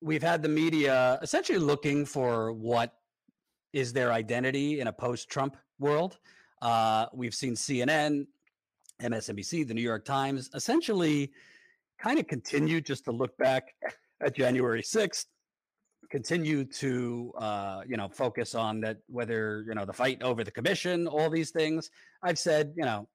we've had the media essentially looking for what is their identity in a post-Trump world. Uh, we've seen CNN, MSNBC, the New York Times, essentially kind of continue just to look back at January 6th, continue to uh, you know focus on that whether you know the fight over the commission, all these things. I've said you know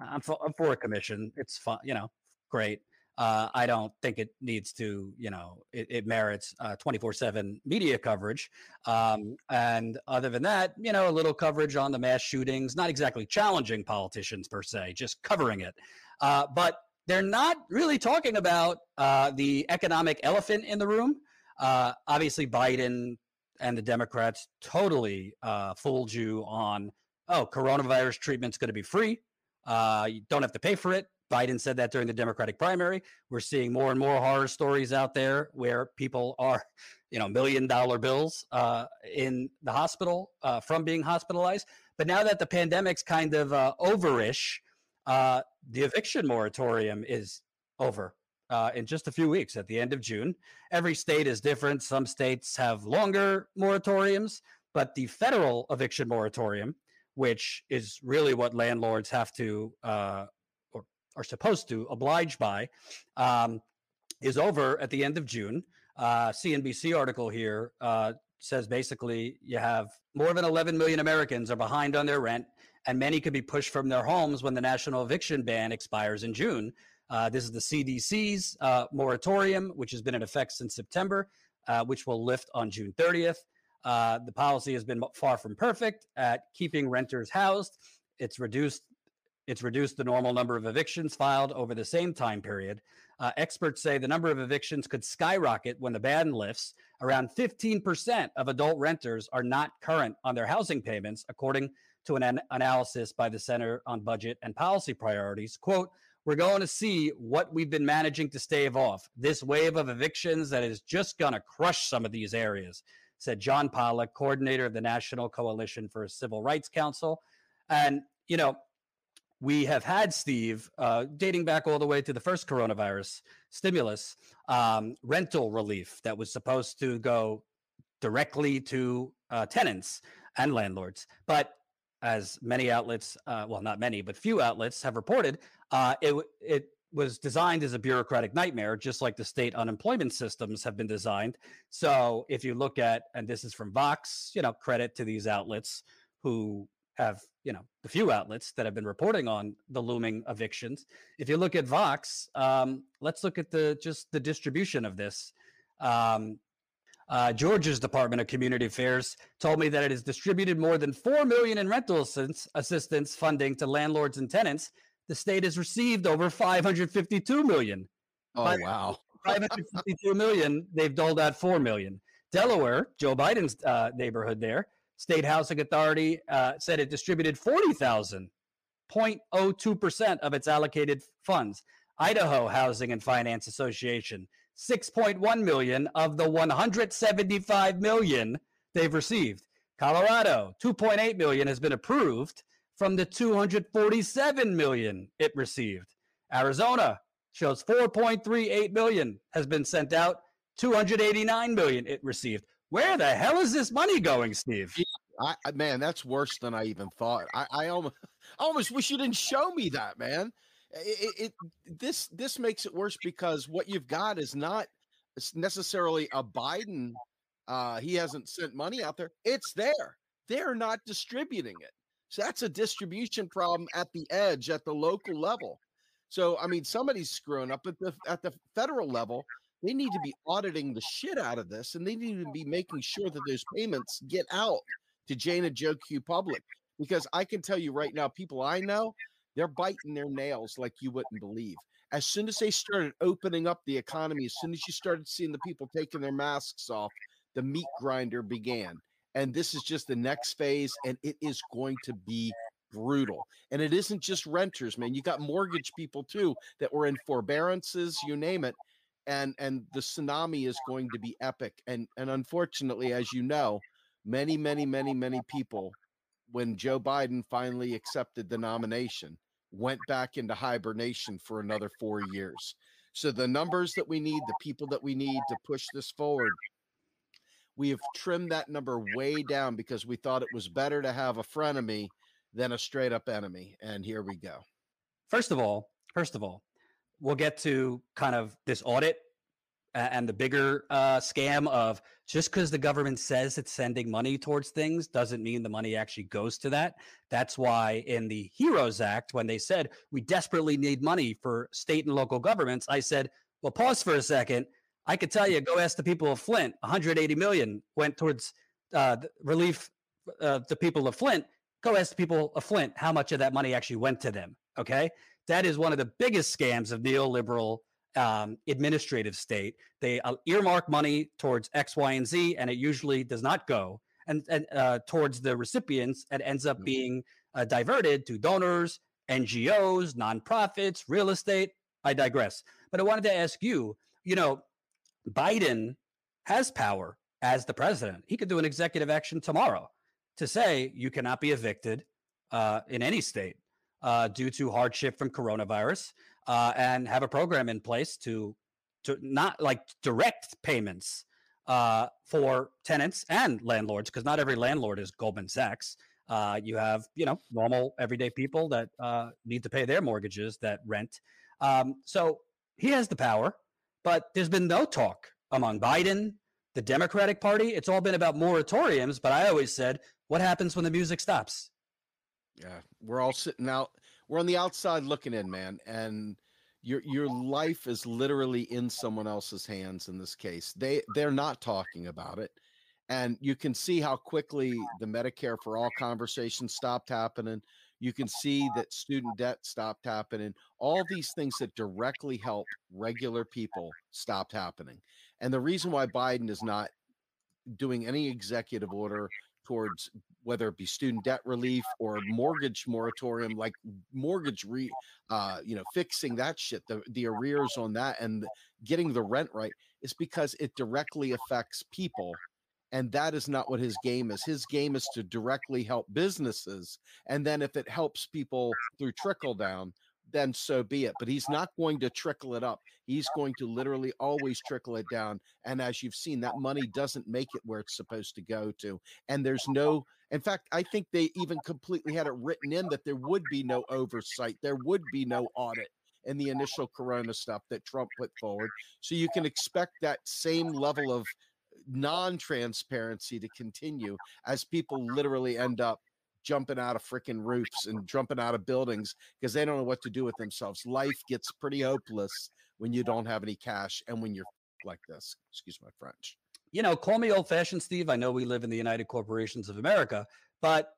I'm for, I'm for a commission. It's fun, you know, great. Uh, I don't think it needs to, you know, it, it merits twenty four seven media coverage. Um, and other than that, you know, a little coverage on the mass shootings, not exactly challenging politicians per se, just covering it. Uh, but they're not really talking about uh, the economic elephant in the room. Uh, obviously, Biden and the Democrats totally uh, fooled you on, oh, coronavirus treatment's going to be free. Uh, you don't have to pay for it. Biden said that during the Democratic primary. We're seeing more and more horror stories out there where people are, you know, million dollar bills uh, in the hospital uh, from being hospitalized. But now that the pandemic's kind of uh, overish, uh, the eviction moratorium is over. Uh, in just a few weeks at the end of June. Every state is different. Some states have longer moratoriums, but the federal eviction moratorium, which is really what landlords have to uh, are supposed to oblige by, um, is over at the end of June. Uh, CNBC article here uh, says basically you have more than 11 million Americans are behind on their rent, and many could be pushed from their homes when the national eviction ban expires in June. Uh, this is the CDC's uh, moratorium, which has been in effect since September, uh, which will lift on June 30th. Uh, the policy has been far from perfect at keeping renters housed. It's reduced. It's reduced the normal number of evictions filed over the same time period. Uh, experts say the number of evictions could skyrocket when the ban lifts. Around 15% of adult renters are not current on their housing payments, according to an, an analysis by the Center on Budget and Policy Priorities. Quote, we're going to see what we've been managing to stave off. This wave of evictions that is just going to crush some of these areas, said John Pollock, coordinator of the National Coalition for Civil Rights Council. And, you know, we have had Steve uh, dating back all the way to the first coronavirus stimulus um, rental relief that was supposed to go directly to uh, tenants and landlords, but as many outlets, uh, well, not many, but few outlets have reported, uh, it it was designed as a bureaucratic nightmare, just like the state unemployment systems have been designed. So if you look at, and this is from Vox, you know, credit to these outlets who have, you know, the few outlets that have been reporting on the looming evictions. If you look at Vox, um, let's look at the just the distribution of this. Um, uh, Georgia's Department of Community Affairs told me that it has distributed more than four million in rental assistance funding to landlords and tenants. The state has received over 552 million. Oh wow, 552 million. They've doled out four million. Delaware, Joe Biden's uh, neighborhood there, State Housing Authority uh, said it distributed 40,000, 0.02% of its allocated funds. Idaho Housing and Finance Association, 6.1 million of the 175 million they've received. Colorado, 2.8 million has been approved from the 247 million it received. Arizona shows 4.38 million has been sent out, 289 million it received. Where the hell is this money going, Steve? I, man, that's worse than I even thought. I, I almost, I almost wish you didn't show me that, man. It, it, this this makes it worse because what you've got is not necessarily a Biden. Uh, he hasn't sent money out there. It's there. They're not distributing it. So that's a distribution problem at the edge, at the local level. So I mean, somebody's screwing up at the at the federal level. They need to be auditing the shit out of this, and they need to be making sure that those payments get out to Jane and Joe Q Public. Because I can tell you right now, people I know, they're biting their nails like you wouldn't believe. As soon as they started opening up the economy, as soon as you started seeing the people taking their masks off, the meat grinder began. And this is just the next phase, and it is going to be brutal. And it isn't just renters, man. You got mortgage people too that were in forbearances, you name it. And and the tsunami is going to be epic. And and unfortunately, as you know, many, many, many, many people, when Joe Biden finally accepted the nomination, went back into hibernation for another four years. So the numbers that we need, the people that we need to push this forward, we have trimmed that number way down because we thought it was better to have a frenemy than a straight up enemy. And here we go. First of all, first of all, we'll get to kind of this audit and the bigger uh, scam of just because the government says it's sending money towards things doesn't mean the money actually goes to that. That's why in the HEROES Act, when they said we desperately need money for state and local governments, I said, well, pause for a second. I could tell you, go ask the people of Flint. 180 million went towards uh, relief uh, the people of Flint. Go ask the people of Flint how much of that money actually went to them. Okay, that is one of the biggest scams of neoliberal um, administrative state. They uh, earmark money towards X, Y, and Z, and it usually does not go and, and uh, towards the recipients. It ends up mm-hmm. being uh, diverted to donors, NGOs, nonprofits, real estate. I digress. But I wanted to ask you. You know, Biden has power as the president. He could do an executive action tomorrow to say you cannot be evicted uh, in any state uh, due to hardship from coronavirus uh, and have a program in place to to not like direct payments uh, for tenants and landlords because not every landlord is Goldman Sachs. Uh, you have you know normal everyday people that uh, need to pay their mortgages that rent. Um, so he has the power, but there's been no talk among Biden, the Democratic Party. It's all been about moratoriums. But I always said, what happens when the music stops? Yeah, we're all sitting out we're on the outside looking in, man, and your your life is literally in someone else's hands in this case. They they're not talking about it. And you can see how quickly the Medicare for all conversation stopped happening. You can see that student debt stopped happening. All these things that directly help regular people stopped happening. And the reason why Biden is not doing any executive order towards whether it be student debt relief or mortgage moratorium, like mortgage re, uh, you know, fixing that shit, the the arrears on that, and getting the rent right, is because it directly affects people, and that is not what his game is. His game is to directly help businesses, and then if it helps people through trickle down, then so be it. But he's uh not going to trickle it up. He's going to literally always trickle it down. And as you've seen, that money doesn't make it where it's supposed to go to. And there's no, in fact, I think they even completely had it written in that there would be no oversight, there would be no audit in the initial corona stuff that Trump put forward. So you can expect that same level of uh, non transparency to continue as people literally end up jumping out of freaking roofs and jumping out of buildings because they don't know what to do with themselves. Life gets pretty hopeless when you don't have any cash and when you're like this. Excuse my French. You know, call me old fashioned, Steve. I know we live in the United Corporations of America, but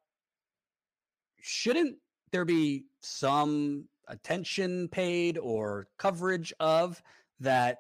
shouldn't there be some attention paid or coverage of that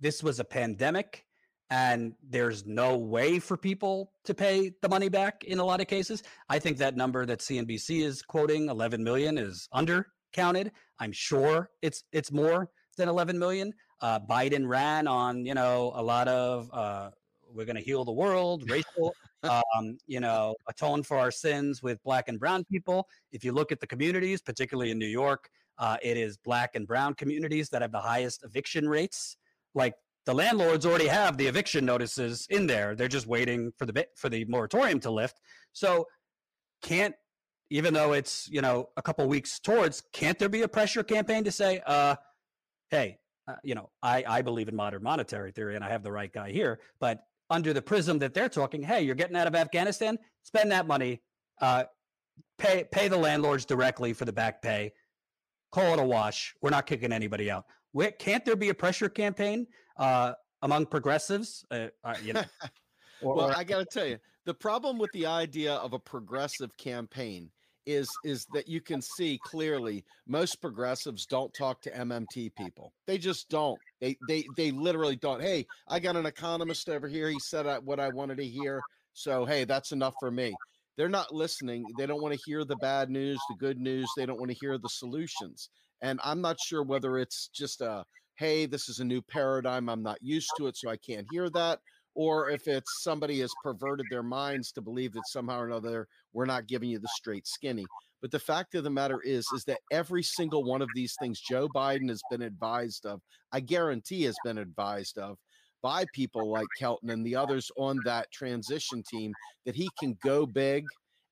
this was a pandemic and there's no way for people to pay the money back in a lot of cases. I think that number that CNBC is quoting, 11 million, is undercounted. I'm sure it's it's more than 11 million. Uh, Biden ran on you know a lot of uh, we're going to heal the world, racial, um, you know, atone for our sins with black and brown people. If you look at the communities, particularly in New York, uh, it is black and brown communities that have the highest eviction rates. Like the landlords already have the eviction notices in there. They're just waiting for the for the moratorium to lift. So can't even though it's you know a couple weeks towards, can't there be a pressure campaign to say, uh, hey, uh, you know, I I believe in modern monetary theory and I have the right guy here, but under the prism that they're talking, hey, you're getting out of Afghanistan, spend that money, uh, pay pay the landlords directly for the back pay, call it a wash. We're not kicking anybody out. Can't there be a pressure campaign uh, among progressives? Uh, uh, you know, or, well, or, I got to tell you, the problem with the idea of a progressive campaign is is that you can see clearly most progressives don't talk to MMT people. They just don't. They they they literally don't. Hey, I got an economist over here. He said what I wanted to hear. So hey, that's enough for me. They're not listening. They don't want to hear the bad news, the good news. They don't want to hear the solutions. And I'm not sure whether it's just a, hey, this is a new paradigm. I'm not used to it, so I can't hear that. Or if it's somebody has perverted their minds to believe that somehow or another we're not giving you the straight skinny. But the fact of the matter is, is that every single one of these things Joe Biden has been advised of, I guarantee has been advised of by people like Kelton and the others on that transition team that he can go big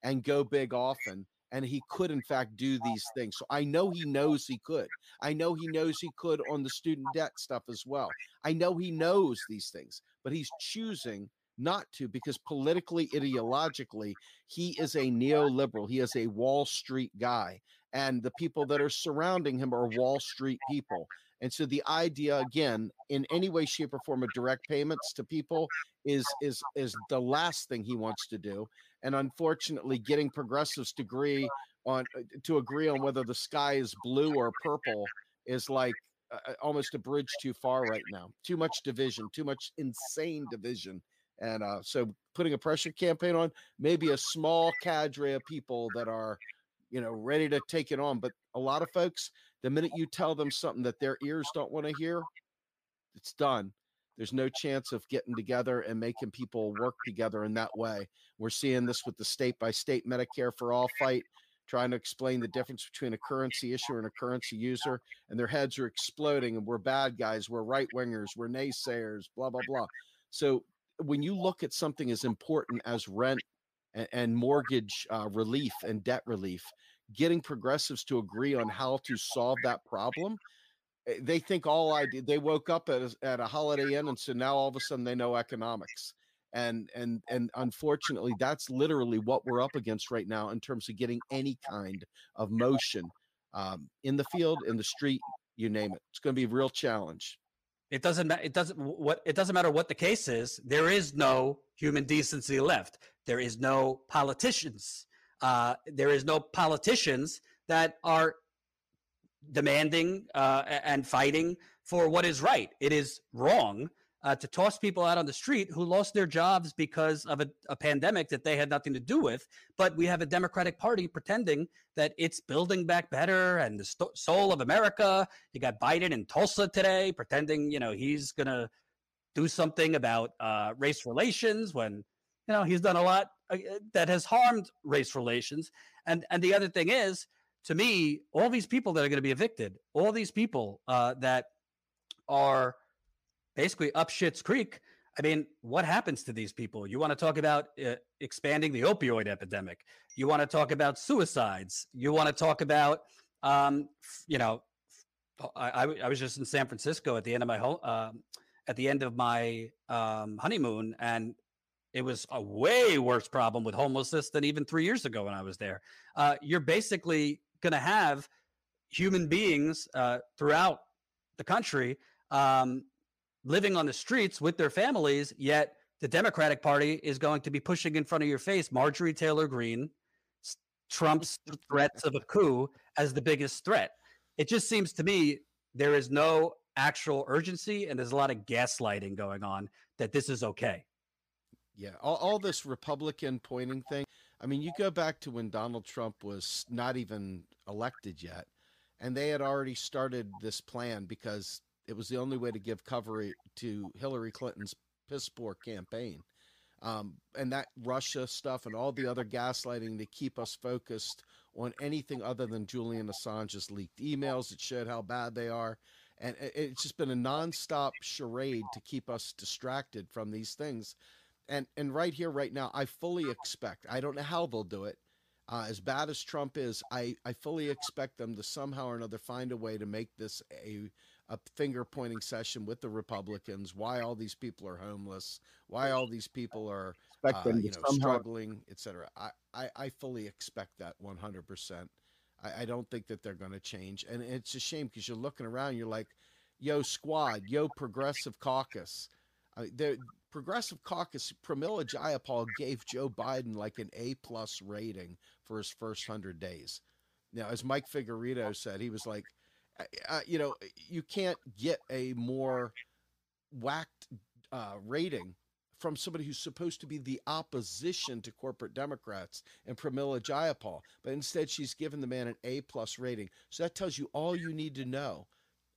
and go big often. And he could, in fact, do these things. So I know he knows he could. I know he knows he could on the student debt stuff as well. I know he knows these things, but he's choosing not to because politically, ideologically, he is a neoliberal. He is a Wall Street guy. And the people that are surrounding him are Wall Street people. And so the idea, again, in any way, shape, or form of direct payments to people is is is the last thing he wants to do. And unfortunately, getting progressives to agree on uh, to agree on whether the sky is blue or purple is like uh, almost a bridge too far right now. Too much division, too much insane division and uh, so putting a pressure campaign on maybe a small cadre of people that are, you know, ready to take it on. But a lot of folks, the minute you tell them something that their ears don't want to hear, it's done. There's no chance of getting together and making people work together in that way. We're seeing this with the state by state Medicare for all fight, trying to explain the difference between a currency issuer and a currency user, and their heads are exploding. And we're bad guys, we're right wingers, we're naysayers, blah, blah, blah. So when you look at something as important as rent and, and mortgage uh, relief and debt relief, getting progressives to agree on how to solve that problem, they think all I did. They woke up at a, at a Holiday Inn, and so now all of a sudden they know economics. And and and unfortunately, that's literally what we're up against right now in terms of getting any kind of motion um, in the field, in the street, you name it. It's going to be a real challenge. It doesn't matter. It doesn't what it doesn't matter what the case is. There is no human decency left. There is no politicians. Uh, there is no politicians that are demanding uh, and fighting for what is right. It is wrong uh, to toss people out on the street who lost their jobs because of a, a, pandemic that they had nothing to do with. But we have a Democratic Party pretending that it's building back better and the st- soul of America. You got Biden in Tulsa today pretending, you know, he's going to do something about uh, race relations when, you know, he's done a lot uh, that has harmed race relations. And, and the other thing is, to me, all these people that are going to be evicted, all these people uh, that are – basically up shit's creek. I mean, what happens to these people? You want to talk about uh, expanding the opioid epidemic. You want to talk about suicides. You want to talk about, um, you know, I, I, was just in San Francisco at the end of my home, uh, at the end of my um, honeymoon, and it was a way worse problem with homelessness than even three years ago when I was there. Uh, you're basically going to have human beings uh, throughout the country um, living on the streets with their families, yet the Democratic Party is going to be pushing in front of your face Marjorie Taylor Greene, Trump's threats of a coup as the biggest threat. It just seems to me there is no actual urgency and there's a lot of gaslighting going on that this is okay. Yeah, all, all this Republican pointing thing. I mean, you go back to when Donald Trump was not even elected yet, and they had already started this plan because it was the only way to give cover to Hillary Clinton's piss poor campaign. Um, and that Russia stuff and all the other gaslighting to keep us focused on anything other than Julian Assange's leaked emails that showed how bad they are. And it's just been a nonstop charade to keep us distracted from these things. And and right here, right now, I fully expect. I don't know how they'll do it. Uh, as bad as Trump is, I, I fully expect them to somehow or another find a way to make this a a finger pointing session with the Republicans. Why all these people are homeless? Why all these people are uh, you know somehow... struggling, etc. I, I I fully expect that one hundred percent. I don't think that they're going to change, and it's a shame because you're looking around, you're like, "Yo, squad, yo, progressive caucus." Uh, the progressive caucus, Pramila Jayapal gave Joe Biden like an A plus rating for his first hundred days. Now, as Mike Figueredo said, he was like, uh, uh, you know, you can't get a more whacked uh, rating from somebody who's supposed to be the opposition to corporate Democrats and Pramila Jayapal, but instead she's given the man an A plus rating. So that tells you all you need to know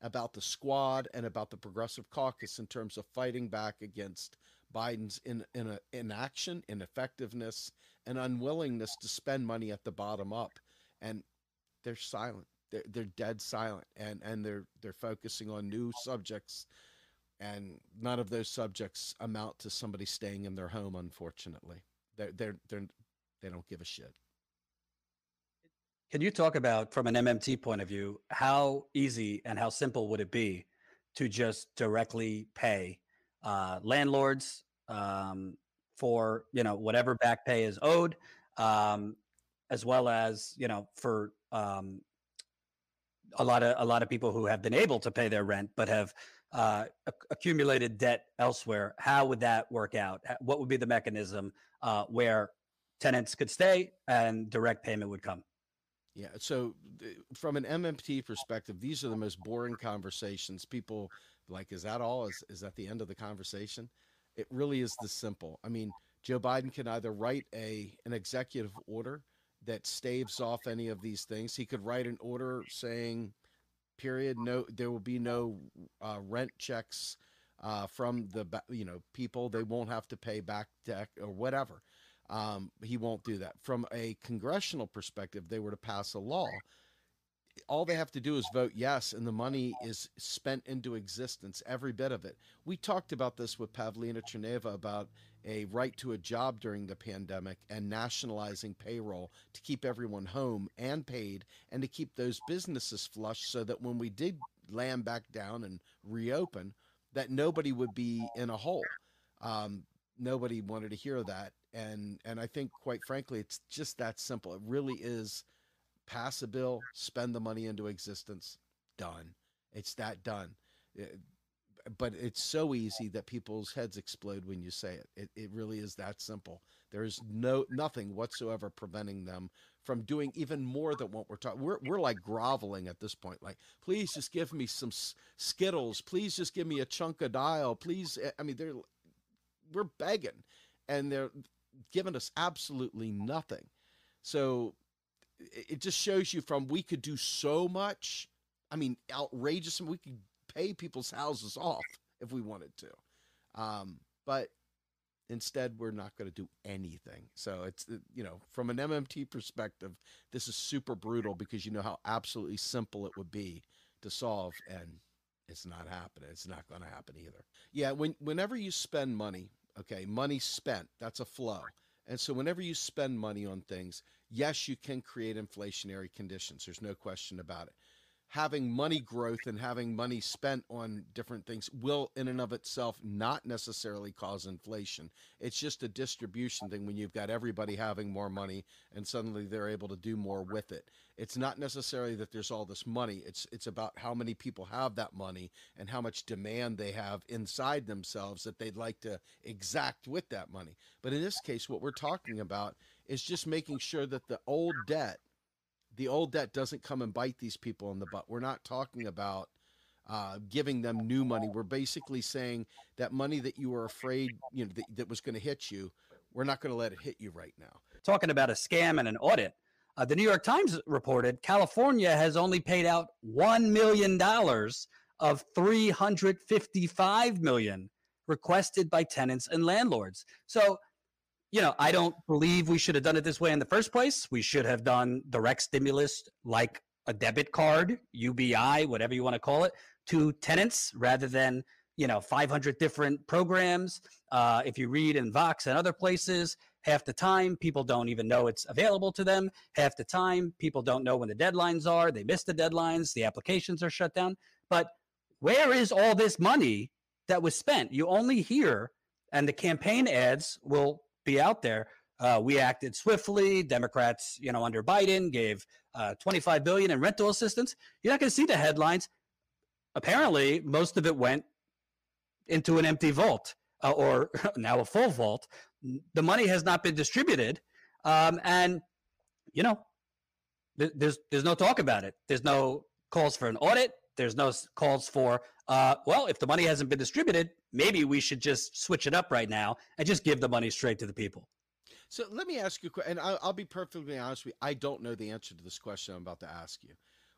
about the squad and about the Progressive Caucus in terms of fighting back against Biden's in, in inaction, ineffectiveness, and unwillingness to spend money at the bottom up and they're silent. They're they're dead silent, and and they're they're focusing on new subjects, and none of those subjects amount to somebody staying in their home. Unfortunately, they're they're they're they don't give a shit. Can you talk about, from an MMT point of view, how easy and how simple would it be to just directly pay uh, landlords um, for you know whatever back pay is owed, um, as well as you know for um, a lot of a lot of people who have been able to pay their rent but have uh, accumulated debt elsewhere. How would that work out? What would be the mechanism uh, where tenants could stay and direct payment would come? Yeah. So, from an MMT perspective, these are the most boring conversations. People like, is that all? Is is that the end of the conversation? It really is this simple. I mean, Joe Biden can either write a an executive order that staves off any of these things. He could write an order saying, "Period. No, there will be no uh, rent checks uh, from the you know people. They won't have to pay back debt or whatever." Um, he won't do that. From a congressional perspective, they were to pass a law. All they have to do is vote yes, and the money is spent into existence, every bit of it. We talked about this with Pavlina Tcherneva about a right to a job during the pandemic and nationalizing payroll to keep everyone home and paid and to keep those businesses flush so that when we did land back down and reopen, that nobody would be in a hole. Um, nobody wanted to hear that and and I think quite frankly it's just that simple. It really is pass a bill, spend the money into existence, done. It's that done. It, eh, but it's so easy that people's heads explode when you say it. It it really is that simple. There is no nothing whatsoever preventing them from doing even more than what we're talking. We're we're like groveling at this point. Like, please just give me some skittles. Please just give me a chunk of dial. Please, eh, I mean, they're we're begging, and they're given us absolutely nothing. So it just shows you from we could do so much. I mean, outrageous. and We could pay people's houses off if we wanted to. Um, but instead, we're not going to do anything. So it's, uh, you know, from an MMT perspective, this is super brutal because you know how absolutely simple it would be to solve. And it's not happening. It's not going to happen either. Yeah. When, whenever you spend money, Okay, money spent, that's a flow. And so whenever you spend money on things, yes, you can create inflationary conditions. There's no question about it having money growth and having money spent on different things will in and of itself not necessarily cause inflation. It's just a distribution thing when you've got everybody having more money and suddenly they're able to do more with it. It's not necessarily that there's all this money. It's it's about how many people have that money and how much demand they have inside themselves that they'd like to exact with that money. But in this case what we're talking about is just making sure that the old debt the old debt doesn't come and bite these people in the butt. We're not talking about uh, giving them new money. We're basically saying that money that you were afraid you know that, that was going to hit you, we're not going to let it hit you right now. Talking about a scam and an audit. Uh, the New York Times reported California has only paid out one million dollars of 355 million requested by tenants and landlords. So you know, I don't believe we should have done it this way in the first place. We should have done direct stimulus like a debit card, UBI, whatever you want to call it, to tenants rather than, you know, 500 different programs. Uh, if you read in Vox and other places, half the time people don't even know it's available to them. Half the time people don't know when the deadlines are. They miss the deadlines. The applications are shut down. But where is all this money that was spent? You only hear, and the campaign ads will be out there. Uh, we acted swiftly. Democrats, you know, under Biden gave uh, 25 billion in rental assistance. You're not going to see the headlines. Apparently, most of it went into an empty vault uh, or now a full vault. The money has not been distributed, um, and you know, th- there's there's no talk about it. There's no calls for an audit. There's no calls for, uh, well, if the money hasn't been distributed, maybe we should just switch it up right now and just give the money straight to the people. So let me ask you, a question, and I'll be perfectly honest with you. I don't know the answer to this question I'm about to ask you.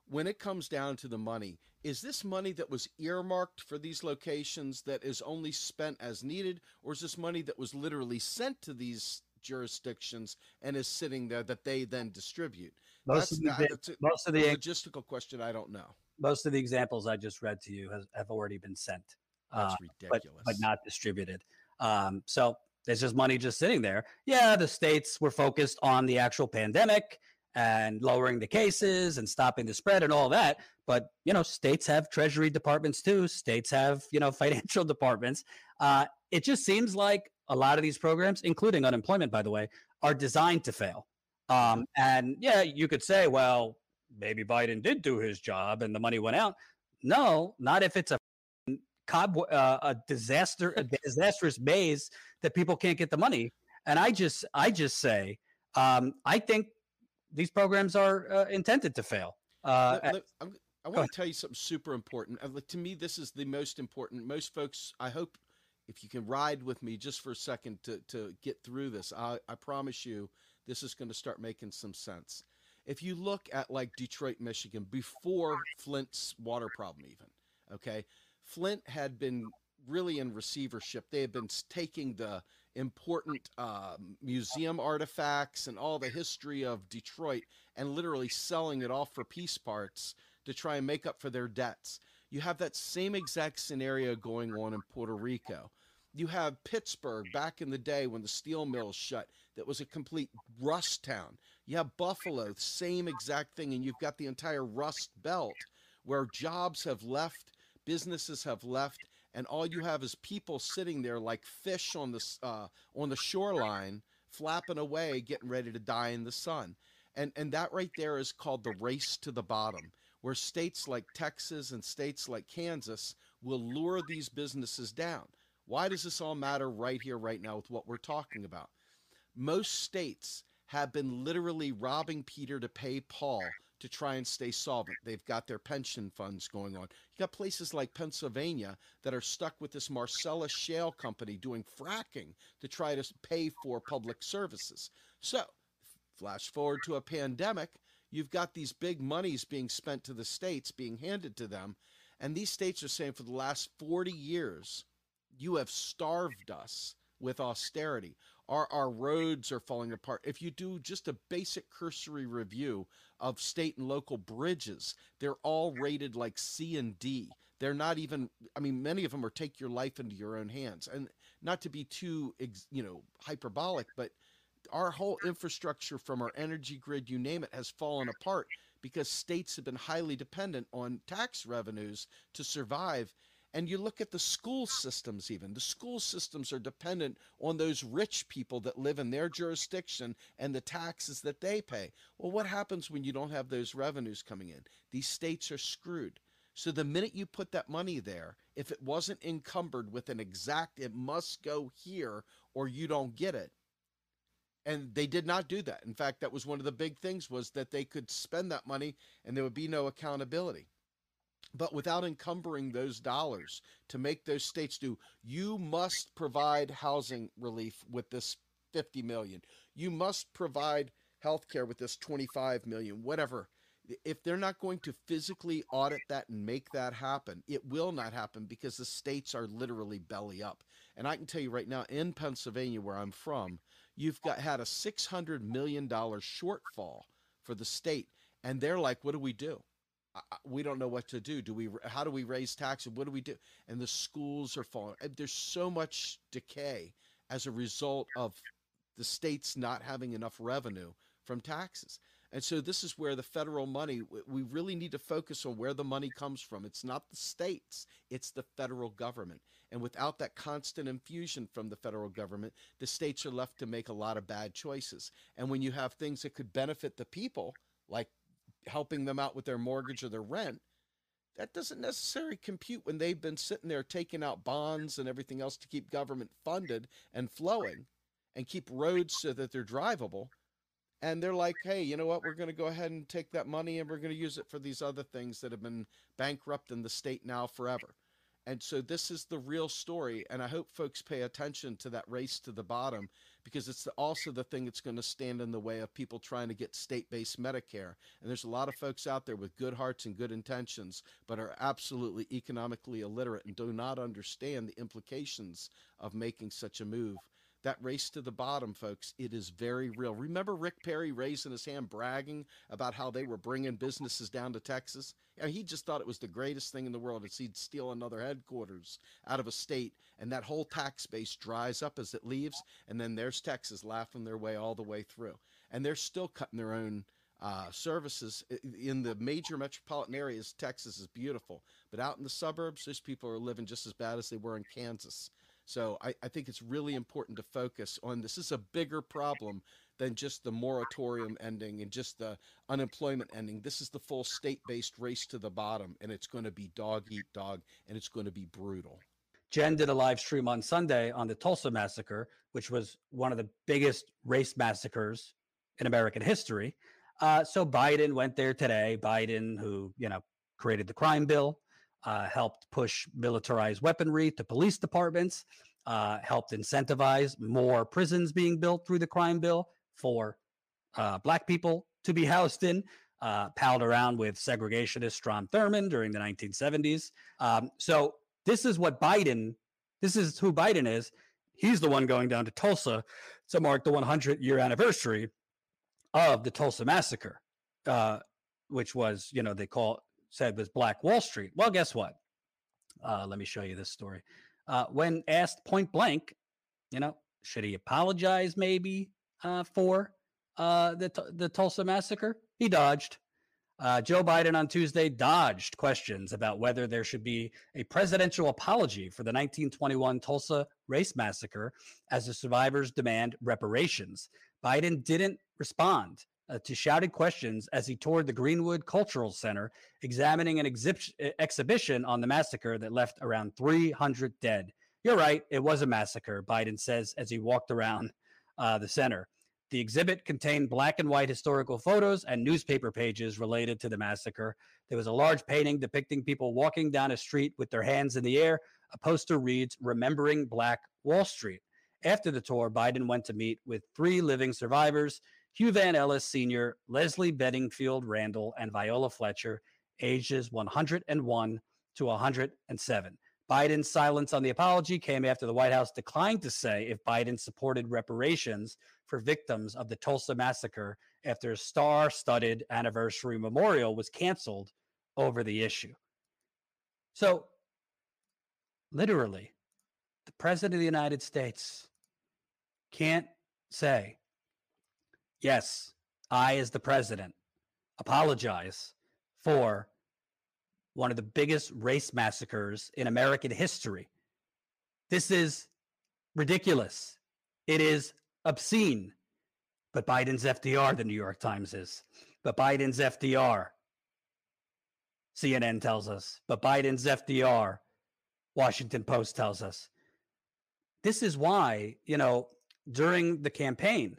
When it comes down to the money, is this money that was earmarked for these locations that is only spent as needed, or is this money that was literally sent to these jurisdictions and is sitting there that they then distribute. Most That's of the, not, that's a, most of the logistical question. I don't know. most of the examples I just read to you has, have already been sent, That's uh, but ridiculous. but not distributed. Um, so there's just money just sitting there. Yeah, the states were focused on the actual pandemic and lowering the cases and stopping the spread and all that. But you know, states have treasury departments too. States have you know financial departments. Uh, it just seems like a lot of these programs, including unemployment, by the way, are designed to fail. Um, and yeah, you could say, well, maybe Biden did do his job and the money went out. No, not if it's a cob uh, a disaster a disastrous maze that people can't get the money. And I just I just say um, I think these programs are uh, intended to fail. Uh, Let- let- I'm- I want to tell you something super important. Uh, like, To me, this is the most important. Most folks, I hope, if you can ride with me just for a second to to get through this, I, I promise you, this is going to start making some sense. If you look at like Detroit, Michigan, before Flint's water problem, even okay, Flint had been really in receivership. They had been taking the important uh, museum artifacts and all the history of Detroit and literally selling it off for piece parts to try and make up for their debts. You have that same exact scenario going on in Puerto Rico. You have Pittsburgh back in the day when the steel mills shut, that was a complete rust town. You have Buffalo, same exact thing, and you've got the entire rust belt where jobs have left, businesses have left, and all you have is people sitting there like fish on the uh, on the shoreline, flapping away, getting ready to die in the sun. And and that right there is called the race to the bottom, where states like Texas and states like Kansas will lure these businesses down. Why does this all matter right here, right now, with what we're talking about? Most states have been literally robbing Peter to pay Paul to try and stay solvent. They've got their pension funds going on. You got places like Pennsylvania that are stuck with this Marcellus Shale Company doing fracking to try to pay for public services. So, flash forward to a pandemic, you've got these big monies being spent to the states, being handed to them, and these states are saying for the last 40 years, you have starved us with austerity. Our, our roads are falling apart. If you do just a basic cursory review of state and local bridges, they're all rated like C and D. They're not even, I mean, many of them are take your life into your own hands. And not to be too, you know, hyperbolic, but our whole infrastructure from our energy grid, you name it, has fallen apart because states have been highly dependent on tax revenues to survive. And you look at the school systems, even the school systems are dependent on those rich people that live in their jurisdiction and the taxes that they pay. Well, what happens when you don't have those revenues coming in? These states are screwed. So the minute you put that money there, if it wasn't encumbered with an exact, it must go here or you don't get it, and they did not do that in fact that was one of the big things was that they could spend that money and there would be no accountability but without encumbering those dollars to make those states do you must provide housing relief with this 50 million. You must provide health care with this 25 million whatever. If they're not going to physically audit that and make that happen it will not happen because the states are literally belly up. And i can tell you right now in pennsylvania where i'm from you've got had a 600 million dollar shortfall for the state and they're like what do we do we don't know what to do. Do we how do we raise taxes? What do we do? And the schools are falling. Uh, there's so much decay as a result of the states not having enough revenue from taxes. And so this is where the federal money we really need to focus on where the money comes from. It's not the states it's the federal government. And without that constant infusion from the federal government the states are left to make a lot of bad choices. And when you have things that could benefit the people, like helping them out with their mortgage or their rent, that doesn't necessarily compute when they've been sitting there taking out bonds and everything else to keep government funded and flowing and keep roads so that they're drivable. And they're like, hey, you know what? We're going to go ahead and take that money and we're going to use it for these other things that have been bankrupt in the state now forever. And so this is the real story. And I hope folks pay attention to that race to the bottom because it's also the thing that's going to stand in the way of people trying to get state based Medicare. And there's a lot of folks out there with good hearts and good intentions, but are absolutely economically illiterate and do not understand the implications of making such a move. That race to the bottom, folks, it is very real. Remember Rick Perry raising his hand, bragging about how they were bringing businesses down to Texas? And he just thought it was the greatest thing in the world. It's he'd steal another headquarters out of a state, and that whole tax base dries up as it leaves, and then there's Texas laughing their way all the way through. And they're still cutting their own uh, services in the major metropolitan areas. Texas is beautiful, but out in the suburbs, those people are living just as bad as they were in Kansas. So I, I think it's really important to focus on this is a bigger problem than just the moratorium ending and just the unemployment ending. This is the full state based race to the bottom, and it's going to be dog eat dog, and it's going to be brutal. Jen did a live stream on Sunday on the Tulsa massacre, which was one of the biggest race massacres in American history. Uh, so Biden went there today. Biden, who you know created the crime bill, uh, helped push militarized weaponry to police departments, uh, helped incentivize more prisons being built through the crime bill for uh, black people to be housed in. Uh, palled around with segregationist Strom Thurmond during the 1970s. Um, so this is what Biden, this is who Biden is. He's the one going down to Tulsa to mark the 100 year anniversary of the Tulsa massacre, uh, which was, you know, they call said was Black Wall Street. Well, guess what? Uh, let me show you this story. Uh, when asked point blank, you know, should he apologize maybe uh, for uh, the the Tulsa massacre? He dodged. Uh, Joe Biden on Tuesday dodged questions about whether there should be a presidential apology for the 1921 Tulsa race massacre as the survivors demand reparations. Biden didn't respond uh, to shouted questions as he toured the Greenwood Cultural Center, examining an exhi- exhibition on the massacre that left around 300 dead. You're right, it was a massacre, Biden says as he walked around uh, the center. The exhibit contained black and white historical photos and newspaper pages related to the massacre. There was a large painting depicting people walking down a street with their hands in the air. A poster reads, Remembering Black Wall Street. After the tour, Biden went to meet with three living survivors Hugh Van Ellis Sr., Leslie Benningfield Randle, and Viola Fletcher, ages 101 to 107. Biden's silence on the apology came after the White House declined to say if Biden supported reparations for victims of the Tulsa massacre after a star studded anniversary memorial was canceled over the issue. So, literally, the President of the United States can't say yes, I, as the president, apologize for one of the biggest race massacres in American history. This is ridiculous. It is obscene. But Biden's FDR, the New York Times is. But Biden's FDR, CNN tells us. But Biden's FDR, Washington Post tells us. This is why, you know, during the campaign,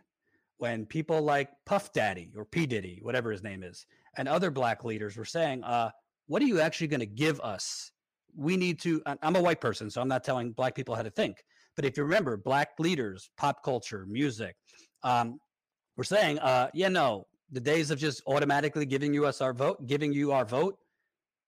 when people like Puff Daddy or P. Diddy, whatever his name is, and other black leaders were saying, uh, what are you actually going to give us? We need to, I'm a white person, so I'm not telling black people how to think. But if you remember, black leaders, pop culture, music, um, we're saying, uh, yeah, no, the days of just automatically giving you us our vote, giving you our vote,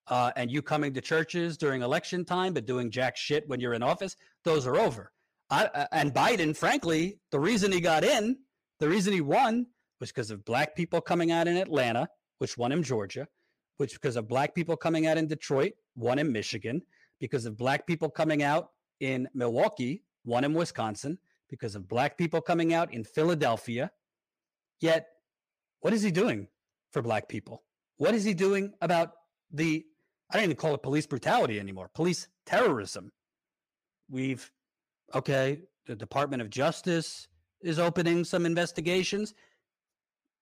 uh, and you coming to churches during election time, but doing jack shit when you're in office, those are over. I, and Biden, frankly, the reason he got in the reason he won was because of black people coming out in Atlanta, which won him Georgia, which because of black people coming out in Detroit, won in Michigan, because of black people coming out in Milwaukee, won in Wisconsin, because of black people coming out in Philadelphia. Yet, what is he doing for black people? What is he doing about the, I don't even call it police brutality anymore, police terrorism? We've, okay, the Department of Justice, is opening some investigations.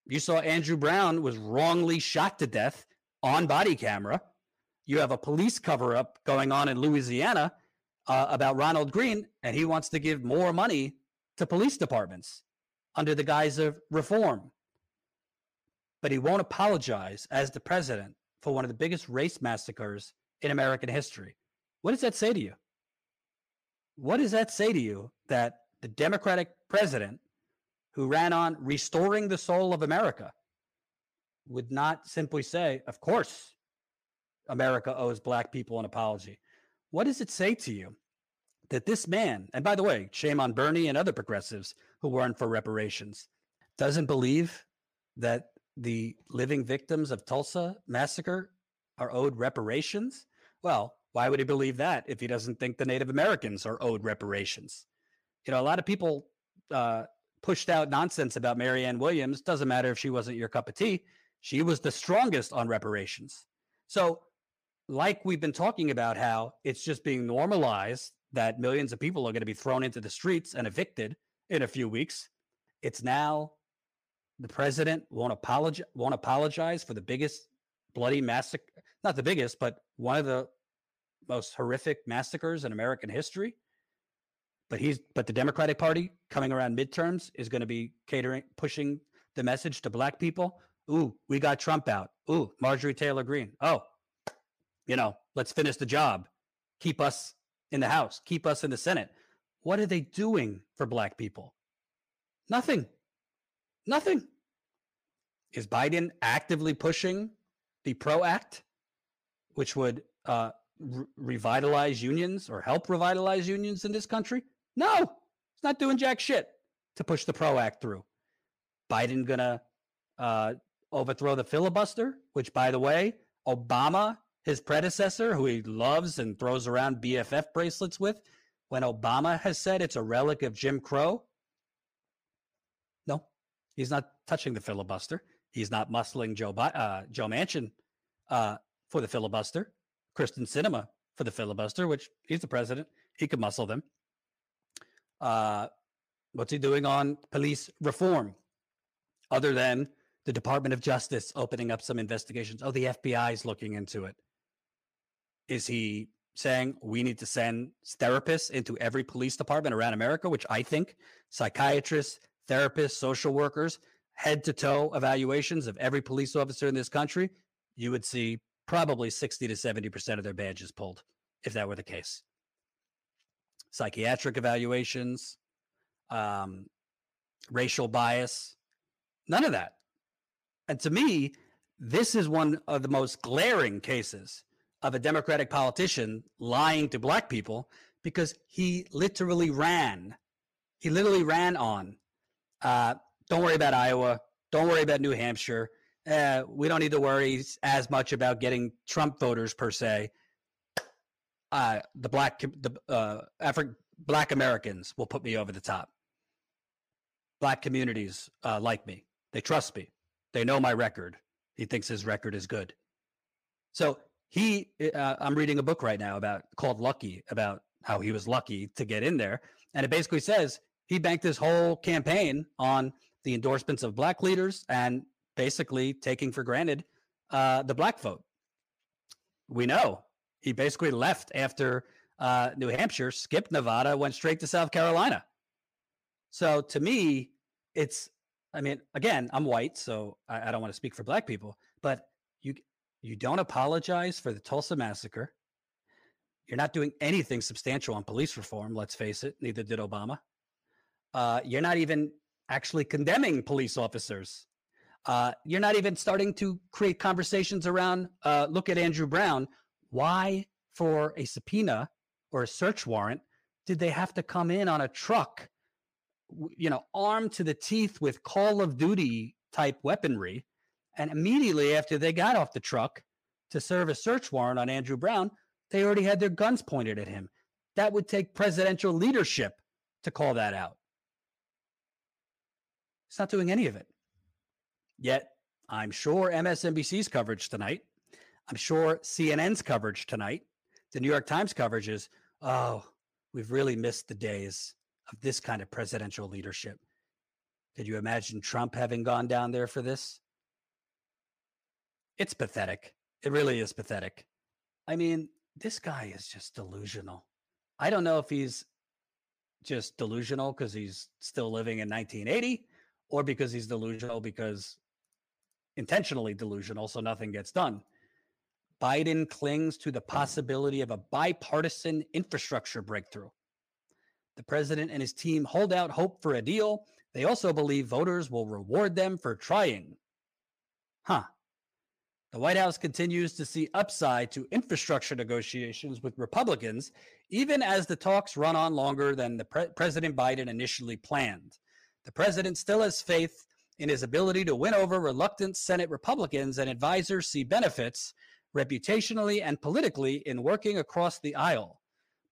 You saw Andrew Brown was wrongly shot to death on body camera. You have a police cover up going on in Louisiana uh, about Ronald Greene, and he wants to give more money to police departments under the guise of reform. But he won't apologize as the president for one of the biggest race massacres in American history. What does that say to you? What does that say to you that the Democratic president who ran on restoring the soul of America would not simply say, Of course, America owes black people an apology. What does it say to you that this man, and by the way, shame on Bernie and other progressives who weren't for reparations, doesn't believe that the living victims of Tulsa massacre are owed reparations? Well, why would he believe that if he doesn't think the Native Americans are owed reparations? You know, a lot of people uh, pushed out nonsense about Marianne Williams. Doesn't matter if she wasn't your cup of tea. She was the strongest on reparations. So, like we've been talking about, how it's just being normalized that millions of people are going to be thrown into the streets and evicted in a few weeks. It's now the president won't apologize won't apologize for the biggest bloody massacre not the biggest but one of the most horrific massacres in american history but he's but the democratic party coming around midterms is going to be catering pushing the message to black people. Ooh we got trump out. Ooh marjorie taylor greene. Oh you know let's finish the job. Keep us in the house. Keep us in the senate. What are they doing for black people? Nothing. Nothing. Is Biden actively pushing the PRO Act, which would uh, re- revitalize unions or help revitalize unions in this country? No, he's not doing jack shit to push the PRO Act through. Biden gonna uh, overthrow the filibuster, which, by the way, Obama, his predecessor, who he loves and throws around BFF bracelets with, when Obama has said it's a relic of Jim Crow, no, he's not touching the filibuster. He's not muscling Joe uh, Joe Manchin uh, for the filibuster, Kyrsten Sinema for the filibuster, which he's the president. He could muscle them. Uh, what's he doing on police reform, other than the Department of Justice opening up some investigations? Oh, the FBI is looking into it. Is he saying we need to send therapists into every police department around America, which I think psychiatrists, therapists, social workers head to toe evaluations of every police officer in this country, you would see probably 60 to 70% of their badges pulled if that were the case. Psychiatric evaluations, um, racial bias, none of that. And to me, this is one of the most glaring cases of a Democratic politician lying to black people because he literally ran. He literally ran on uh, don't worry about Iowa. Don't worry about New Hampshire. Uh, we don't need to worry as much about getting Trump voters per se. Uh, the black, the uh, Afri- black Americans will put me over the top. Black communities uh, like me. They trust me. They know my record. He thinks his record is good. So he, uh, I'm reading a book right now about called Lucky about how he was lucky to get in there, and it basically says he banked his whole campaign on the endorsements of black leaders and basically taking for granted uh, the black vote. We know he basically left after uh, New Hampshire, skipped Nevada, went straight to South Carolina. So to me, it's, I mean, again, I'm white, so I, I don't want to speak for black people, but you you don't apologize for the Tulsa massacre. You're not doing anything substantial on police reform. Let's face it. Neither did Obama. Uh, you're not even actually condemning police officers. Uh, you're not even starting to create conversations around uh, look at Andrew Brown. Why, for a subpoena or a search warrant, did they have to come in on a truck, you know, armed to the teeth with Call of Duty type weaponry? And immediately after they got off the truck to serve a search warrant on Andrew Brown, they already had their guns pointed at him. That would take presidential leadership to call that out. It's not doing any of it. Yet, I'm sure MSNBC's coverage tonight, I'm sure CNN's coverage tonight, the New York Times coverage is, oh, we've really missed the days of this kind of presidential leadership. Could you imagine Trump having gone down there for this? It's pathetic. It really is pathetic. I mean, this guy is just delusional. I don't know if he's just delusional because he's still living in 1980 or because he's delusional because intentionally delusional so nothing gets done. Biden clings to the possibility of a bipartisan infrastructure breakthrough. The president and his team hold out hope for a deal. They also believe voters will reward them for trying. Huh. The White House continues to see upside to infrastructure negotiations with Republicans, even as the talks run on longer than the pre- President Biden initially planned. The president still has faith in his ability to win over reluctant Senate Republicans, and advisors see benefits reputationally and politically in working across the aisle.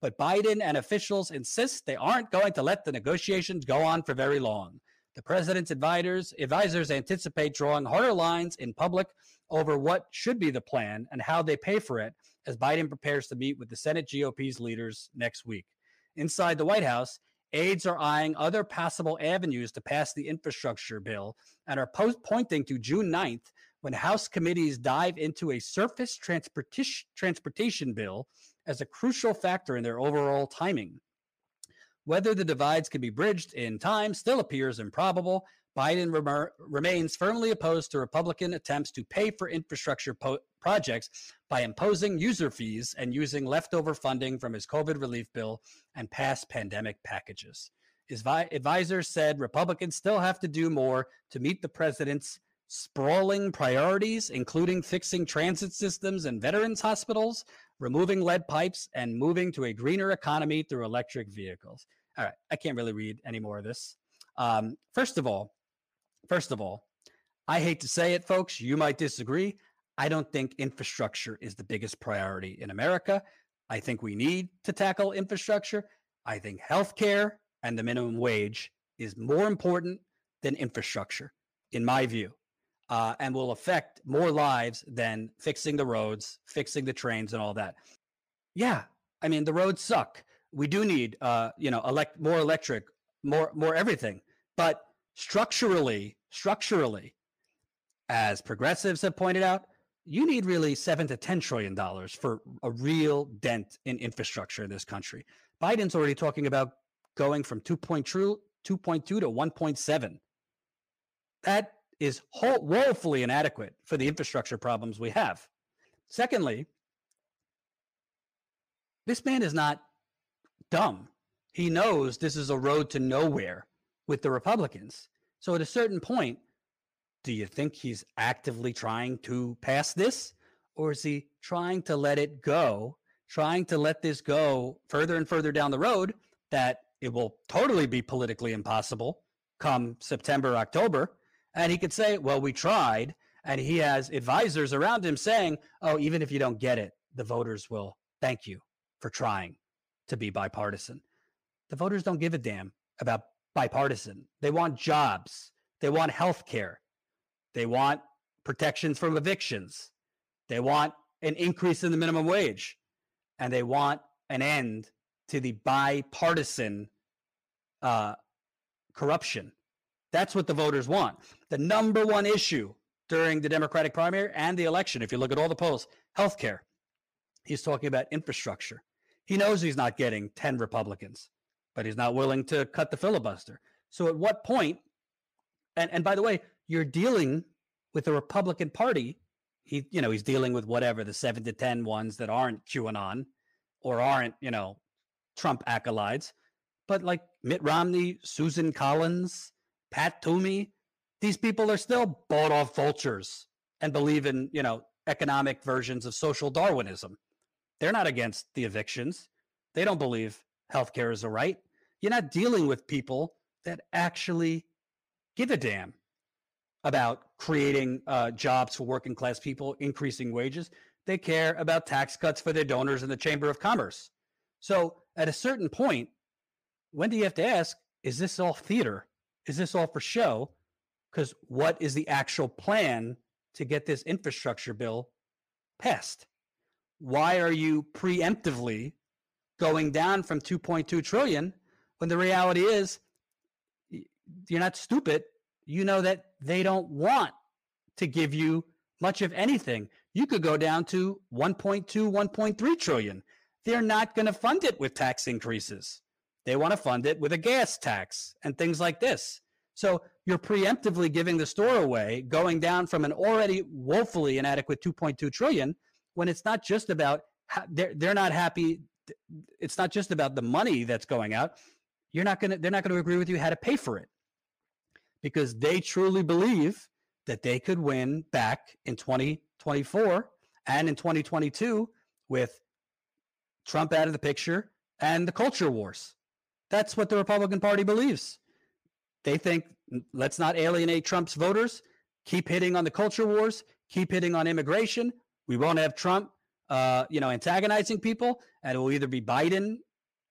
But Biden and officials insist they aren't going to let the negotiations go on for very long. The president's advisors, advisors anticipate drawing harder lines in public over what should be the plan and how they pay for it as Biden prepares to meet with the Senate GOP's leaders next week. Inside the White House, aides are eyeing other possible avenues to pass the infrastructure bill and are po- pointing to June 9th when House committees dive into a surface transportation, transportation bill as a crucial factor in their overall timing. Whether the divides can be bridged in time still appears improbable. Biden rem- remains firmly opposed to Republican attempts to pay for infrastructure po- projects by imposing user fees and using leftover funding from his COVID relief bill and past pandemic packages. His vi- advisors said Republicans still have to do more to meet the president's sprawling priorities, including fixing transit systems and veterans hospitals, removing lead pipes, and moving to a greener economy through electric vehicles. All right, I can't really read any more of this. Um, first of all, first of all, I hate to say it, folks. You might disagree. I don't think infrastructure is the biggest priority in America. I think we need to tackle infrastructure. I think healthcare and the minimum wage is more important than infrastructure, in my view, uh, and will affect more lives than fixing the roads, fixing the trains, and all that. Yeah, I mean the roads suck. We do need uh, you know elect more electric more more everything. But structurally structurally as progressives have pointed out you need really 7 to 10 trillion dollars for a real dent in infrastructure in this country. Biden's already talking about going from 2.2 to 1.7 that is woefully inadequate for the infrastructure problems we have secondly this man is not dumb. He knows this is a road to nowhere with the Republicans. So at a certain point, do you think he's actively trying to pass this? Or is he trying to let it go, trying to let this go further and further down the road that it will totally be politically impossible come September, October? And he could say, well, we tried. And he has advisors around him saying, oh, even if you don't get it, the voters will thank you for trying to be bipartisan. The voters don't give a damn about bipartisan. They want jobs. They want health care. They want protections from evictions. They want an increase in the minimum wage. And they want an end to the bipartisan uh, corruption. That's what the voters want. The number one issue during the Democratic primary and the election, if you look at all the polls, healthcare. He's talking about infrastructure. He knows he's not getting 10 Republicans, but he's not willing to cut the filibuster. So at what point, and, and by the way, you're dealing with the Republican Party. He, you know, he's dealing with whatever the seven to 10 ones that aren't QAnon or aren't, you know, Trump acolytes, but like Mitt Romney, Susan Collins, Pat Toomey, these people are still bought off vultures and believe in, you know, economic versions of social Darwinism. They're not against the evictions. They don't believe healthcare is a right. You're not dealing with people that actually give a damn about creating uh, jobs for working class people, increasing wages. They care about tax cuts for their donors in the Chamber of Commerce. So at a certain point, when do you have to ask, is this all theater? Is this all for show? Because what is the actual plan to get this infrastructure bill passed? why are you preemptively going down from 2.2 trillion when the reality is you're not stupid you know that they don't want to give you much of anything you could go down to 1.2 1.3 trillion they're not going to fund it with tax increases they want to fund it with a gas tax and things like this so you're preemptively giving the store away going down from an already woefully inadequate 2.2 trillion when it's not just about they're they're not happy. It's not just about the money that's going out. You're not gonna they're not gonna agree with you how to pay for it because they truly believe that they could win back in 2024 and in 2022 with Trump out of the picture and the culture wars. That's what the Republican Party believes. They think let's not alienate Trump's voters, keep hitting on the culture wars, keep hitting on immigration. We won't have Trump, uh, you know, antagonizing people, and it will either be Biden,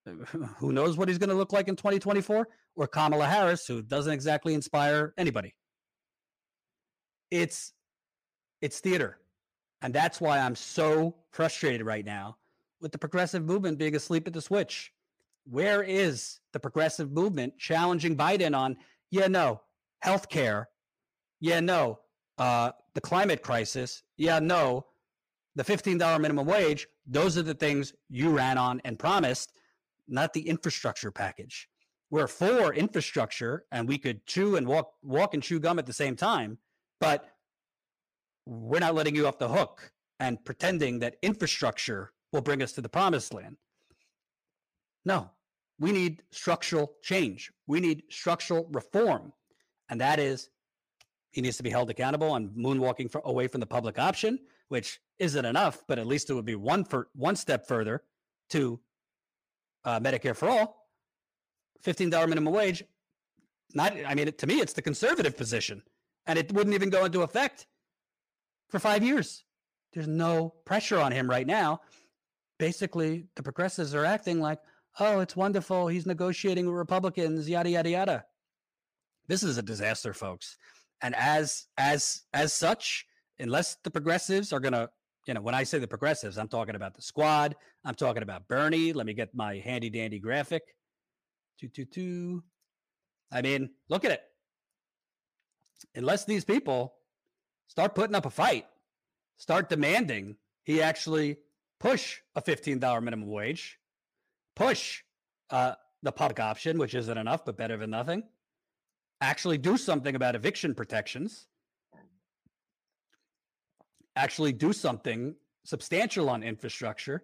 who knows what he's going to look like in 2024, or Kamala Harris, who doesn't exactly inspire anybody. It's it's theater. And that's why I'm so frustrated right now with the progressive movement being asleep at the switch. Where is the progressive movement challenging Biden on, yeah, no, healthcare, yeah, no, uh, the climate crisis, yeah, no, the $15 minimum wage, those are the things you ran on and promised, not the infrastructure package. We're for infrastructure and we could chew and walk walk and chew gum at the same time, but we're not letting you off the hook and pretending that infrastructure will bring us to the promised land. No, we need structural change. We need structural reform. And that is, he needs to be held accountable on moonwalking for, away from the public option, which isn't enough, but at least it would be one for one step further to uh, Medicare for all, $15 minimum wage. Not, I mean, to me, it's the conservative position, and it wouldn't even go into effect for five years. There's no pressure on him right now. Basically, the progressives are acting like, oh, it's wonderful. He's negotiating with Republicans, yada, yada, yada. This is a disaster, folks. And as as as such, unless the progressives are gonna, you know, when I say the progressives, I'm talking about the squad. I'm talking about Bernie. Let me get my handy dandy graphic. Two two two. I mean, look at it. Unless these people start putting up a fight, start demanding he actually push a $15 minimum wage, push uh, the public option, which isn't enough, but better than nothing, actually do something about eviction protections, actually do something substantial on infrastructure,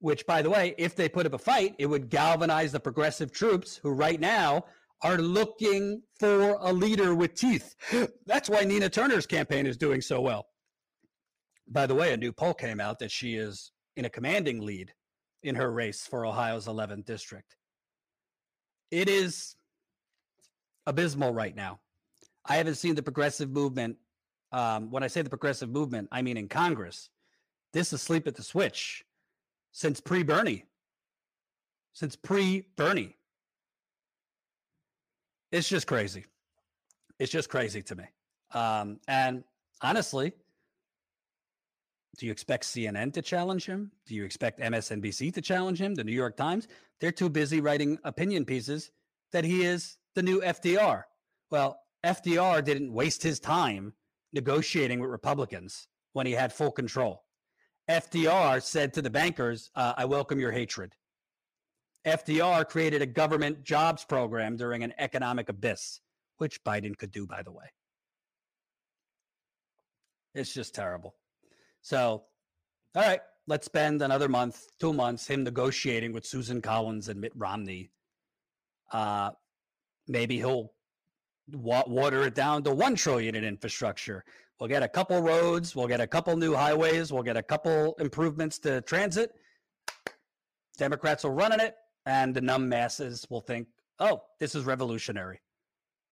which, by the way, if they put up a fight, it would galvanize the progressive troops who right now are looking for a leader with teeth. That's why Nina Turner's campaign is doing so well. By the way, a new poll came out that she is in a commanding lead in her race for Ohio's 11th district. It is abysmal right now. I haven't seen the progressive movement. Um, when I say the progressive movement, I mean in Congress. This is sleep at the switch since pre Bernie. Since pre Bernie. It's just crazy. It's just crazy to me. Um, and honestly, do you expect CNN to challenge him? Do you expect MSNBC to challenge him? The New York Times? They're too busy writing opinion pieces that he is the new FDR. Well, FDR didn't waste his time negotiating with Republicans when he had full control. FDR said to the bankers, uh, I welcome your hatred. FDR created a government jobs program during an economic abyss, which Biden could do, by the way. It's just terrible. So, all right, let's spend another month, two months, him negotiating with Susan Collins and Mitt Romney. Uh, maybe he'll wa- water it down to one trillion in infrastructure. We'll get a couple roads, we'll get a couple new highways, we'll get a couple improvements to transit. Democrats will run in it, and the numb masses will think, oh, this is revolutionary.